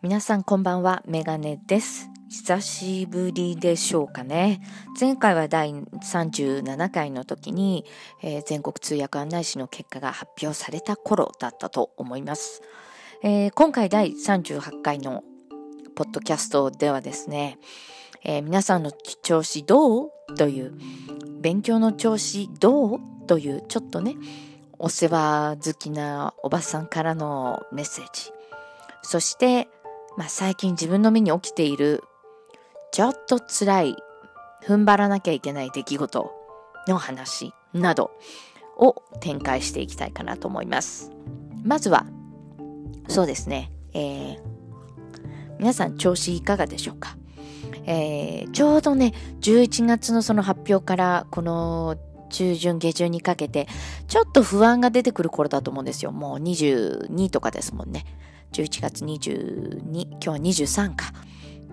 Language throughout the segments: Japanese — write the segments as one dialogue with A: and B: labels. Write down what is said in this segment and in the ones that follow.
A: 皆さんこんばんは、メガネです。久しぶりでしょうかね。前回は第37回の時に、えー、全国通訳案内士の結果が発表された頃だったと思います。えー、今回第38回のポッドキャストではですね、えー、皆さんの調子どうという、勉強の調子どうという、ちょっとね、お世話好きなおばさんからのメッセージ。そして、まあ、最近自分の目に起きているちょっと辛い踏ん張らなきゃいけない出来事の話などを展開していきたいかなと思います。まずは、そうですね、えー、皆さん調子いかがでしょうか、えー、ちょうどね、11月のその発表からこの中旬下旬にかけて、ちょっと不安が出てくる頃だと思うんですよ。もう22とかですもんね。11月22、今日は23か。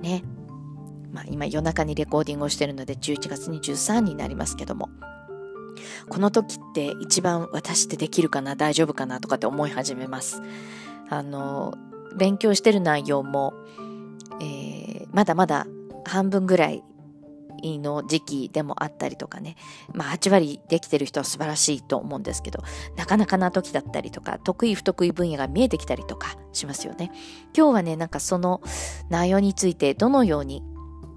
A: ね。まあ今夜中にレコーディングをしてるので11月23になりますけども。この時って一番私ってできるかな大丈夫かなとかって思い始めます。あの、勉強してる内容も、えー、まだまだ半分ぐらいの時期でもあったりとかね、まあ8割できてる人は素晴らしいと思うんですけど、なかなかな時だったりとか、得意不得意分野が見えてきたりとかしますよね。今日はね、なんかその内容についてどのように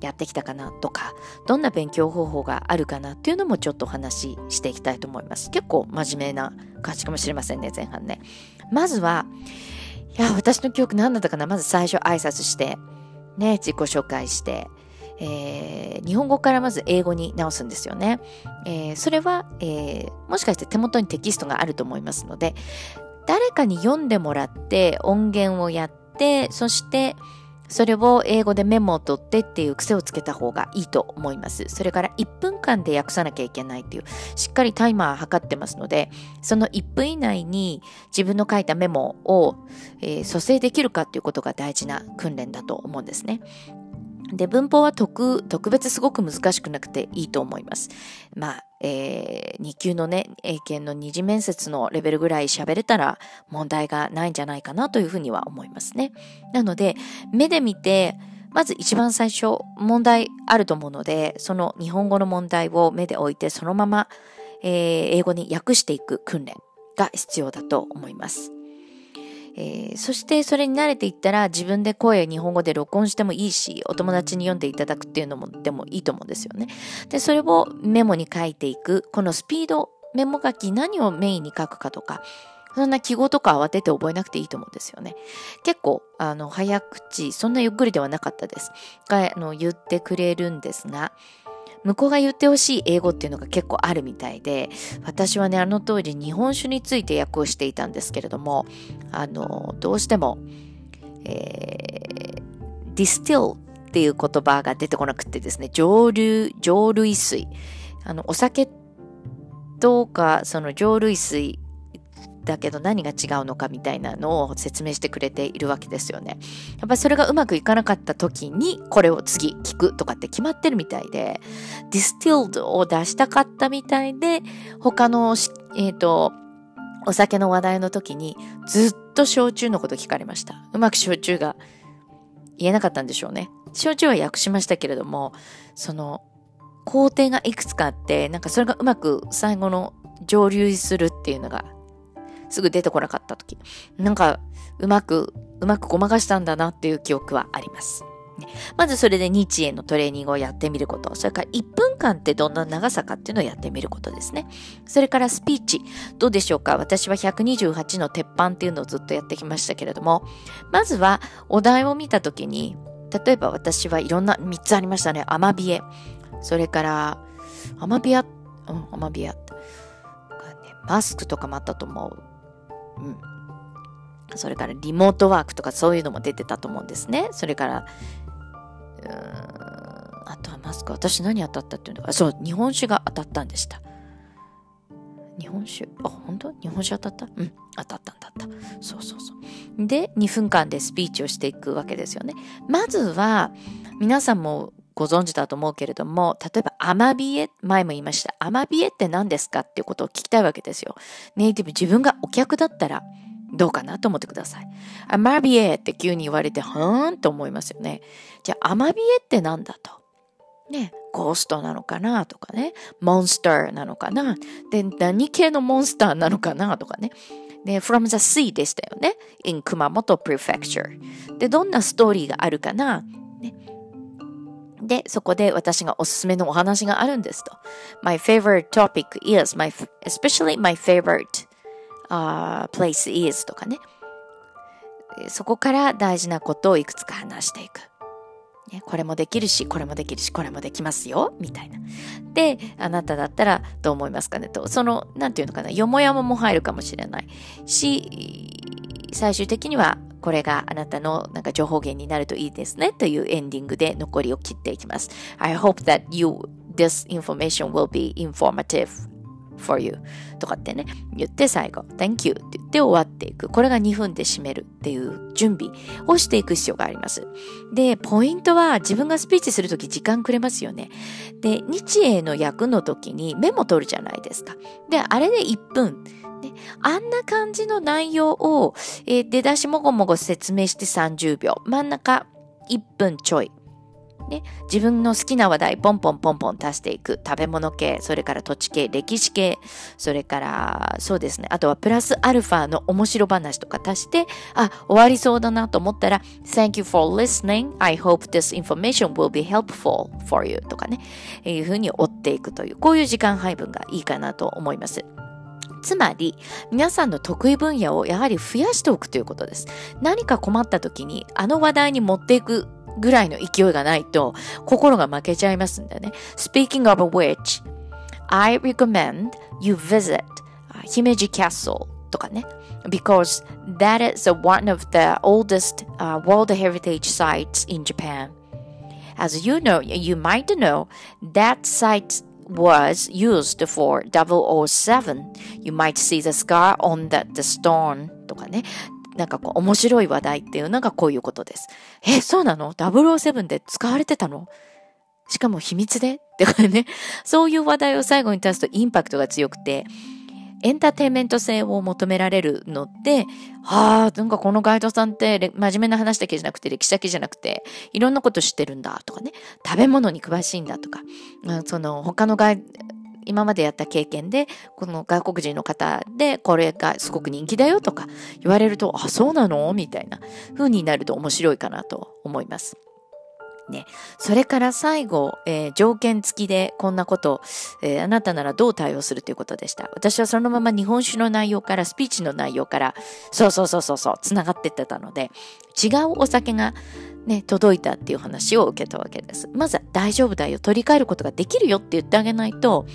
A: やってきたかなとか、どんな勉強方法があるかなっていうのもちょっとお話ししていきたいと思います。結構真面目な感じかもしれませんね、前半ね。まずは、いや、私の記憶何だったかなまず最初挨拶して、ね、自己紹介して、えー、日本語からまず英語に直すんですよね。えー、それは、えー、もしかして手元にテキストがあると思いますので、誰かに読んでもらって音源をやって、そしてそれを英語でメモを取ってっていう癖をつけた方がいいと思います。それから1分間で訳さなきゃいけないっていう、しっかりタイマー測ってますので、その1分以内に自分の書いたメモを、えー、蘇生できるかっていうことが大事な訓練だと思うんですね。で、文法は特、特別すごく難しくなくていいと思います。まあ、えー、2級のね、英検の二次面接のレベルぐらい喋れたら問題がないんじゃないかなというふうには思いますね。なので、目で見て、まず一番最初、問題あると思うので、その日本語の問題を目で置いて、そのまま、えー、英語に訳していく訓練が必要だと思います。えー、そしてそれに慣れていったら自分で声日本語で録音してもいいし、お友達に読んでいただくっていうのもでもいいと思うんですよね。で、それをメモに書いていく。このスピード、メモ書き何をメインに書くかとか、そんな記号とか慌てて覚えなくていいと思うんですよね。結構、あの、早口、そんなゆっくりではなかったです。が、あの、言ってくれるんですが、向こうが言ってほしい英語っていうのが結構あるみたいで、私はね、あの当時日本酒について訳をしていたんですけれども、あの、どうしても、えー、 distill っていう言葉が出てこなくてですね、蒸留、蒸留水。あの、お酒とか、その蒸留水だけど何が違うのかみたいなのを説明してくれているわけですよね。やっぱりそれがうまくいかなかった時にこれを次聞くとかって決まってるみたいで、distilled を出したかったみたいで、他の、えっ、ー、と、お酒の話題の時にずっと焼酎のこと聞かれました。うまく焼酎が言えなかったんでしょうね。焼酎は訳しましたけれども、その工程がいくつかあって、なんかそれがうまく最後の蒸留するっていうのがすぐ出てこなかった時、なんかうまく、うまくごまかしたんだなっていう記憶はあります。まずそれで日英のトレーニングをやってみること。それから1分間ってどんな長さかっていうのをやってみることですね。それからスピーチ。どうでしょうか？私は128の鉄板っていうのをずっとやってきましたけれども、まずはお題を見たときに、例えば私はいろんな3つありましたね。アマビエ。それから、アマビア、うん、アマビア。マスクとかもあったと思う。うん。それからリモートワークとかそういうのも出てたと思うんですね。それから、うーん、あとはマスク。私何当たったっていうのか、そう、日本酒が当たったんでした。日本酒？あ、本当？日本酒当たった？うん、当たったんだった。そうそうそう。で、2分間でスピーチをしていくわけですよね。まずは、皆さんもご存知だと思うけれども、例えばアマビエ、前も言いました。アマビエって何ですかっていうことを聞きたいわけですよ。ネイティブ、自分がお客だったら、どうかなと思ってください。アマビエって急に言われて、はーんと思いますよね。じゃあ、アマビエってなんだと。ね、ゴーストなのかなとかね、モンスターなのかなで、何系のモンスターなのかなとかね。で、from the sea でしたよね。in 熊本 prefecture。で、どんなストーリーがあるかな、で、そこで私がおすすめのお話があるんですと。My favorite topic is, my, especially my favorite、uh, place is とかね。そこから大事なことをいくつか話していく。ね、これもできるし、これもできるし、これもできますよ、みたいな。で、あなただったらどう思いますかねと、その、なんていうのかな、よもやもも入るかもしれないし、最終的にはこれがあなたのなんか情報源になるといいですねというエンディングで残りを切っていきます。I hope that you, this information will be informative for you とかってね、言って最後、thank you って言って終わっていく。これが2分で締めるっていう準備をしていく必要があります。で、ポイントは自分がスピーチするとき時間くれますよね。で、日英の役の時にメモ取るじゃないですか。で、あれで1分。ね、あんな感じの内容を、えー、出だしもごもご説明して30秒。真ん中1分ちょい。ね、自分の好きな話題、ポンポンポンポン足していく。食べ物系、それから土地系、歴史系、それから、そうですね。あとはプラスアルファの面白話とか足して、あ、終わりそうだなと思ったら、Thank you for listening. I hope this information will be helpful for you とかね、いうふうに追っていくという、こういう時間配分がいいかなと思います。つまり、皆さんの得意分野をやはり増やしておくということです。何か困った時に、あの話題に持っていくぐらいの勢いがないと、心が負けちゃいますんだよね。Speaking of which, I recommend you visit Himeji Castle とかね。Because that is one of the oldest、uh, World Heritage sites in Japan. As you know, you might know that site was used for 007. You might see the scar on the, the stone とかね。なんかこう面白い話題っていうのがこういうことです。え、そうなの ?007 で使われてたの？しかも秘密で？ってかね、そういう話題を最後に出すとインパクトが強くて、エンターテインメント性を求められるので、はあ、なんかこのガイドさんって真面目な話だけじゃなくて歴史だけじゃなくて、いろんなこと知ってるんだとかね、食べ物に詳しいんだとか、その他のガイ今までやった経験で、この外国人の方でこれがすごく人気だよとか言われると、あ、そうなの？みたいな風になると面白いかなと思います。ね。それから最後、えー、条件付きでこんなこと、えー、あなたならどう対応するということでした。私はそのまま日本酒の内容から、スピーチの内容から、そうそうそうそうそう、つながってってたので、違うお酒がね、届いたっていう話を受けたわけです。まずは大丈夫だよ、取り替えることができるよって言ってあげないと、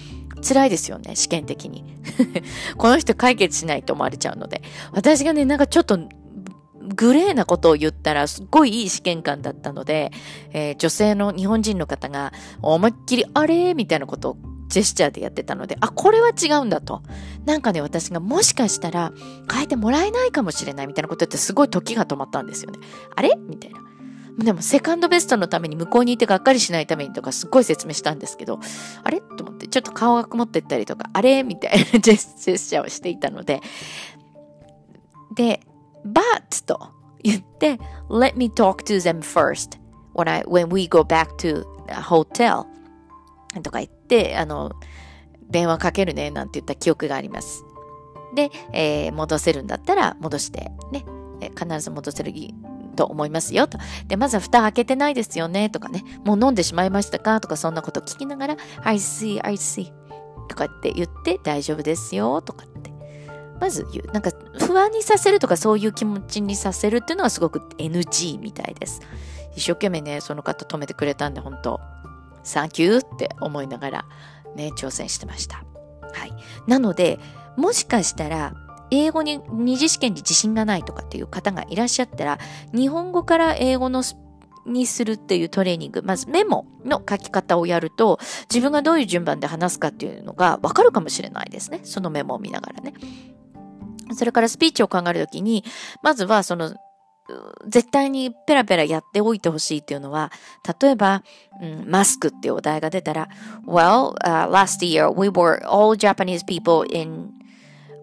A: 辛いですよね、試験的に。この人解決しないと思われちゃうので。私がね、なんかちょっとグレーなことを言ったらすっごいいい試験官だったので、えー、女性の日本人の方が思いっきりあれみたいなことをジェスチャーでやってたので、あ、これは違うんだと。なんかね、私がもしかしたら変えてもらえないかもしれないみたいなことってすごい時が止まったんですよね。あれ？みたいな。でも、セカンドベストのために向こうにいてがっかりしないためにとかすっごい説明したんですけど、あれ？と思って、ちょっと顔が曇ってったりとか、あれ？みたいなジェスチャーをしていたので、で、but と言って、let me talk to them first when, I, when we go back to the hotel とか言って、あの、電話かけるねなんて言った記憶があります。で、えー、戻せるんだったら戻してね、えー、必ず戻せると思いますよと。で、まずは蓋開けてないですよねとかね、もう飲んでしまいましたか？とかそんなこと聞きながら、I see, I see とかって言って大丈夫ですよとかってまず言う。なんか不安にさせるとかそういう気持ちにさせるっていうのはすごく NG みたいです。一生懸命ね、その方止めてくれたんで本当サンキューって思いながらね、挑戦してました。はい。なので、もしかしたら、英語に二次試験に自信がないとかっていう方がいらっしゃったら、日本語から英語のにするっていうトレーニング、まずメモの書き方をやると、自分がどういう順番で話すかっていうのがわかるかもしれないですね。そのメモを見ながらね。それからスピーチを考えるときに、まずはその、絶対にペラペラやっておいてほしいっていうのは、例えば、うん、マスクっていうお題が出たら、Well,、uh, last year we were all Japanese people in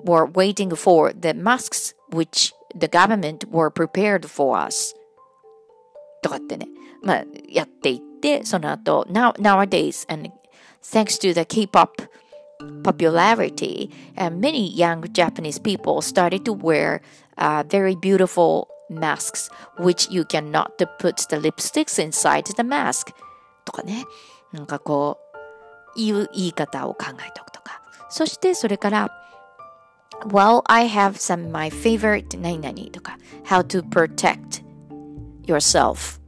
A: were waiting for the masks which the government were prepared for us. とかってね、まあ、やっていって、その後、now, nowadays, and thanks to the K-pop popularity, and many young Japanese people started to wear uh, very beautiful masks, which you cannot put the lipsticks inside the mask. とかね、なんかこう、いう言い方を考えておくとか。そしてそれから、Well, I have some my favorite 何々とか、How to protect yourself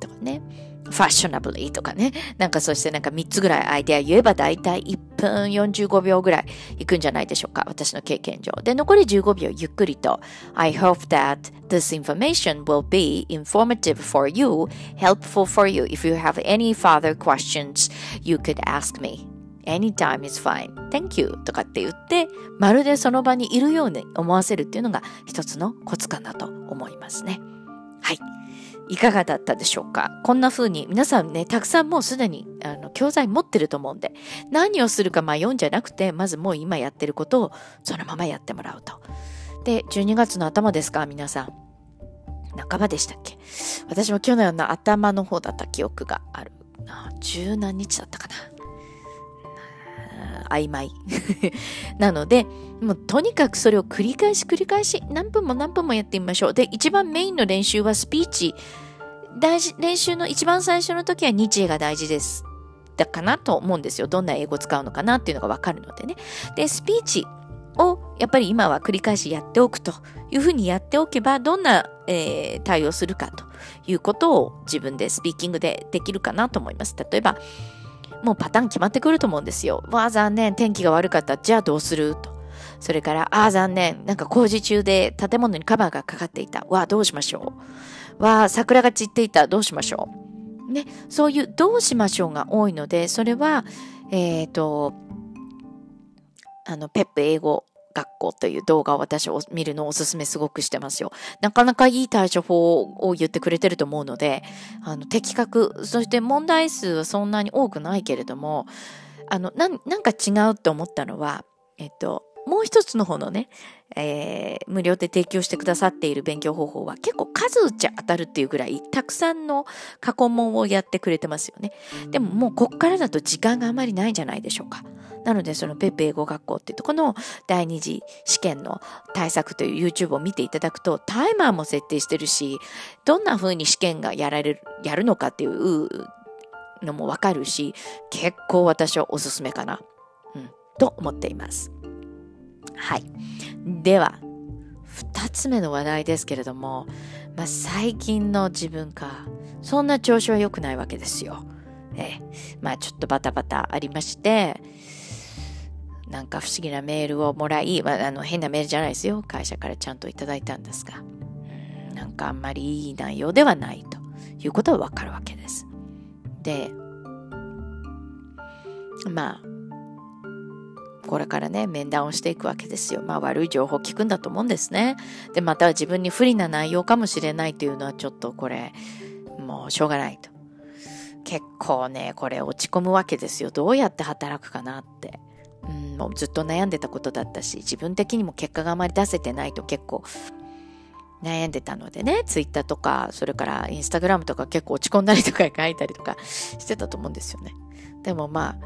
A: とかね。ファッショナブリーとかね。なんかそしてなんか3つぐらいアイデア言えばだいたい1 分45秒ぐらいいくんじゃないでしょうか。私の経験上。で、残り15秒ゆっくりと I hope that this information will be informative for you, helpful for you. If you have any further questions, you could ask me. Anytime is fine. Thank you. とかって言って、まるでその場にいるように思わせるっていうのが一つのコツかなと思いますね。はい。いかがだったでしょうか？こんな風に皆さんね、たくさんもうすでにあの教材持ってると思うんで、何をするか迷うんじゃなくて、まずもう今やってることをそのままやってもらうと。で、12月の頭ですか？皆さん。半ばでしたっけ？私も去年の頭の方だった記憶がある。十何日だったかな。曖昧。なので、もうとにかくそれを繰り返し繰り返し何分も何分もやってみましょう。で、一番メインの練習はスピーチ。大事、練習の一番最初の時は日英が大事です。だかなと思うんですよ。どんな英語を使うのかなっていうのがわかるのでね。で、スピーチをやっぱり今は繰り返しやっておくというふうにやっておけば、どんな、えー、対応するかということを自分でスピーキングでできるかなと思います。例えば、もうパターン決まってくると思うんですよ。わあ、残念。天気が悪かった。じゃあどうする？と。それから、ああ、残念。なんか工事中で建物にカバーがかかっていた。わあ、どうしましょう？わあ、桜が散っていた。どうしましょう？ね、そういうどうしましょうが多いので、それは、えっ、ー、と、あの、ペップ英語学校という動画を私を見るのをおすすめすごくしてますよ。なかなかいい対処法を言ってくれてると思うので、あの、的確、そして問題数はそんなに多くないけれども、あの、ななんか違うって思ったのは、えっと、もう一つの方のね、えー、無料で提供してくださっている勉強方法は結構数打ち当たるっていうぐらいたくさんの過去問をやってくれてますよね。でももうこっからだと時間があまりないんじゃないでしょうか。なのでそのペペ英語学校っていうとこの第二次試験の対策という YouTube を見ていただくとタイマーも設定してるし、どんな風に試験がやられる、やるのかっていうのもわかるし、結構私はおすすめかな。うん、と思っています。はい。では、二つ目の話題ですけれども、まあ、最近の自分か、そんな調子は良くないわけですよ。えまあちょっとバタバタありまして、なんか不思議なメールをもらい、まあ、あの変なメールじゃないですよ。会社からちゃんといただいたんですがう、んなんかあんまりいい内容ではないということはわかるわけです。で、まあ、これからね、面談をしていくわけですよ。まあ悪い情報を聞くんだと思うんですね。で、また自分に不利な内容かもしれないというのはちょっとこれ、もうしょうがないと。結構ね、これ落ち込むわけですよ。どうやって働くかなって。もずっと悩んでたことだったし、自分的にも結果があまり出せてないと結構悩んでたのでね、ツイッターとか、それからインスタグラムとか結構落ち込んだりとか書いたりとかしてたと思うんですよね。でもまあ、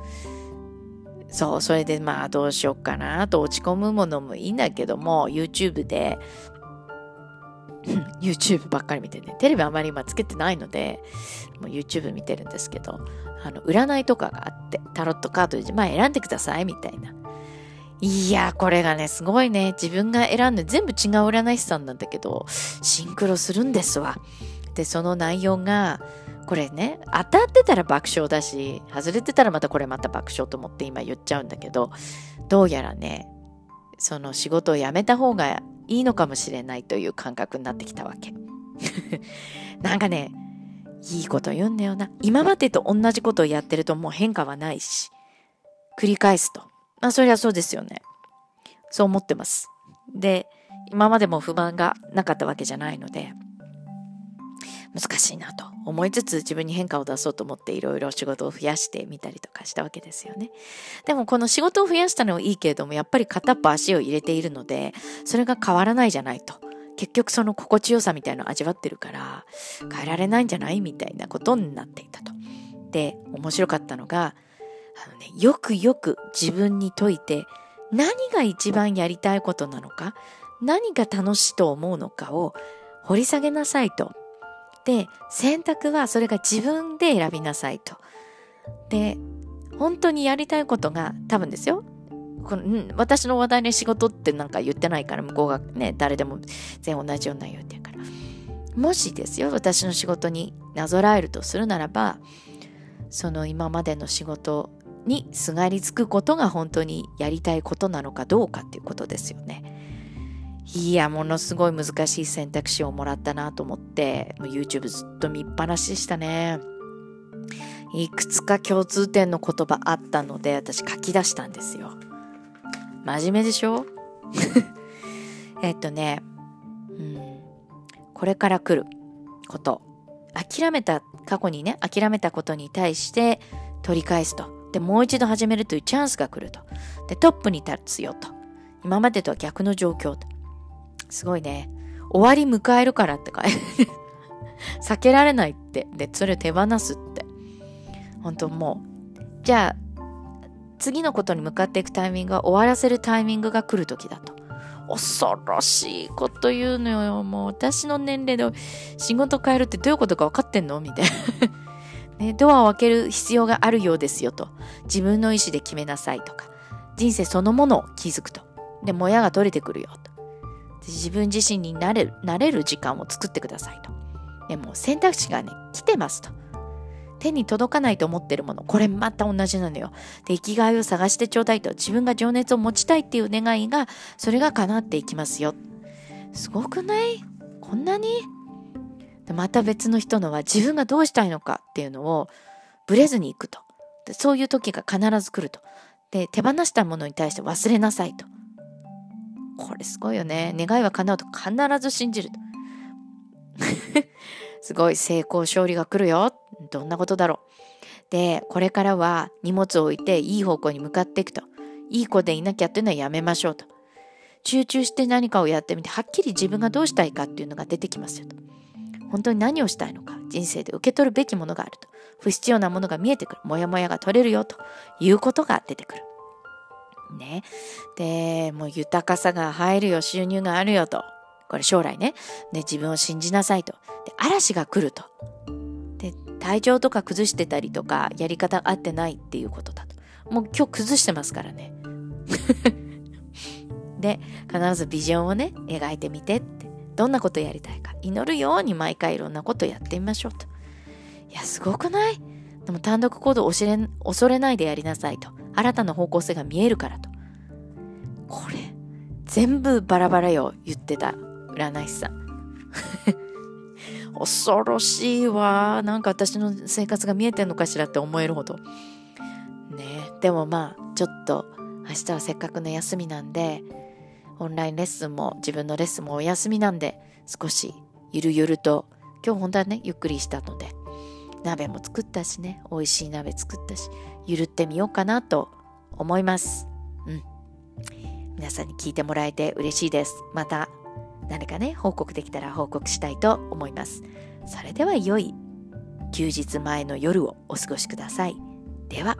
A: そう、それでまあどうしようかなと落ち込むものもいいんだけども、YouTube で、YouTube ばっかり見てね、テレビあまり今つけてないので、もう YouTube 見てるんですけど、あの、占いとかがあって、タロットカードで、まあ選んでくださいみたいな。いや、これがね、すごいね、自分が選んで全部違う占い師さんなんだけど、シンクロするんですわ。で、その内容が、これね、当たってたら爆笑だし、外れてたらまたこれまた爆笑と思って今言っちゃうんだけど、どうやらね、その仕事を辞めた方がいいのかもしれないという感覚になってきたわけ。なんかね、いいこと言うんだよな。今までと同じことをやってるともう変化はないし、繰り返すと。まあそりゃそうですよね。そう思ってます。で、今までも不満がなかったわけじゃないので、難しいなと思いつつ自分に変化を出そうと思っていろいろ仕事を増やしてみたりとかしたわけですよね。でもこの仕事を増やしたのはいいけれどもやっぱり片っぽ足を入れているのでそれが変わらないじゃないと。結局その心地よさみたいのを味わってるから変えられないんじゃないみたいなことになっていたと。で面白かったのがあの、ね、よくよく自分に解いて何が一番やりたいことなのか何が楽しいと思うのかを掘り下げなさいと。で、選択はそれが自分で選びなさいと。で、本当にやりたいことが多分ですよ。この私の話題で仕事ってなんか言ってないから向こうがね誰でも全員同じような内容ってるからもしですよ私の仕事になぞらえるとするならばその今までの仕事にすがりつくことが本当にやりたいことなのかどうかっていうことですよね。いや、ものすごい難しい選択肢をもらったなと思って、YouTube ずっと見っぱなしでしたね。いくつか共通点の言葉あったので、私書き出したんですよ。真面目でしょ？えっとね、うん、これから来ること。諦めた、過去にね、諦めたことに対して取り返すと。で、もう一度始めるというチャンスが来ると。で、トップに立つよと。今までとは逆の状況と。すごいね。終わり迎えるからって書いて 避けられないって。で、それを手放すって。本当もう。じゃあ、次のことに向かっていくタイミングは終わらせるタイミングが来る時だと。恐ろしいこと言うのよ。もう私の年齢で仕事変えるってどういうことか分かってんの？みたいな ね。ドアを開ける必要があるようですよと。自分の意思で決めなさいとか。人生そのものを気づくと。で、もやが取れてくるよと。自分自身になれる、なれる時間を作ってくださいと。でも選択肢がね、来てますと。手に届かないと思ってるもの、これまた同じなのよ。で、生きがいを探してちょうだいと、自分が情熱を持ちたいっていう願いが、それが叶っていきますよ。すごくない？こんなに？また別の人のは自分がどうしたいのかっていうのをブレずにいくと。でそういう時が必ず来ると。で、手放したものに対して忘れなさいと。これすごいよね。願いは叶うと必ず信じると。すごい成功勝利が来るよ。どんなことだろう。で、これからは荷物を置いていい方向に向かっていくと。いい子でいなきゃっていうのはやめましょうと。集中して何かをやってみて、はっきり自分がどうしたいかっていうのが出てきますよと。本当に何をしたいのか、人生で受け取るべきものがあると。不必要なものが見えてくる。もやもやが取れるよということが出てくる。ね。で、もう豊かさが入るよ、収入があるよと。これ将来ね。で、自分を信じなさいと。で、嵐が来ると。で、体調とか崩してたりとか、やり方合ってないっていうことだと。もう今日崩してますからね。で、必ずビジョンをね、描いてみてっ。どんなことやりたいか。祈るように毎回いろんなことやってみましょうと。いや、すごくない？でも単独行動を恐れないでやりなさいと。新たな方向性が見えるからと。これ、全部バラバラよ、言ってた占い師さん。恐ろしいわ。なんか私の生活が見えてんのかしらって思えるほど。ねでもまあ、ちょっと明日はせっかくの休みなんで、オンラインレッスンも自分のレッスンもお休みなんで、少しゆるゆると、今日本当はね、ゆっくりしたので、鍋も作ったしね、美味しい鍋作ったし、ゆるってみようかなと思います。うん。皆さんに聞いてもらえて嬉しいです。また何かね、報告できたら報告したいと思います。それでは良い休日前の夜をお過ごしください。では。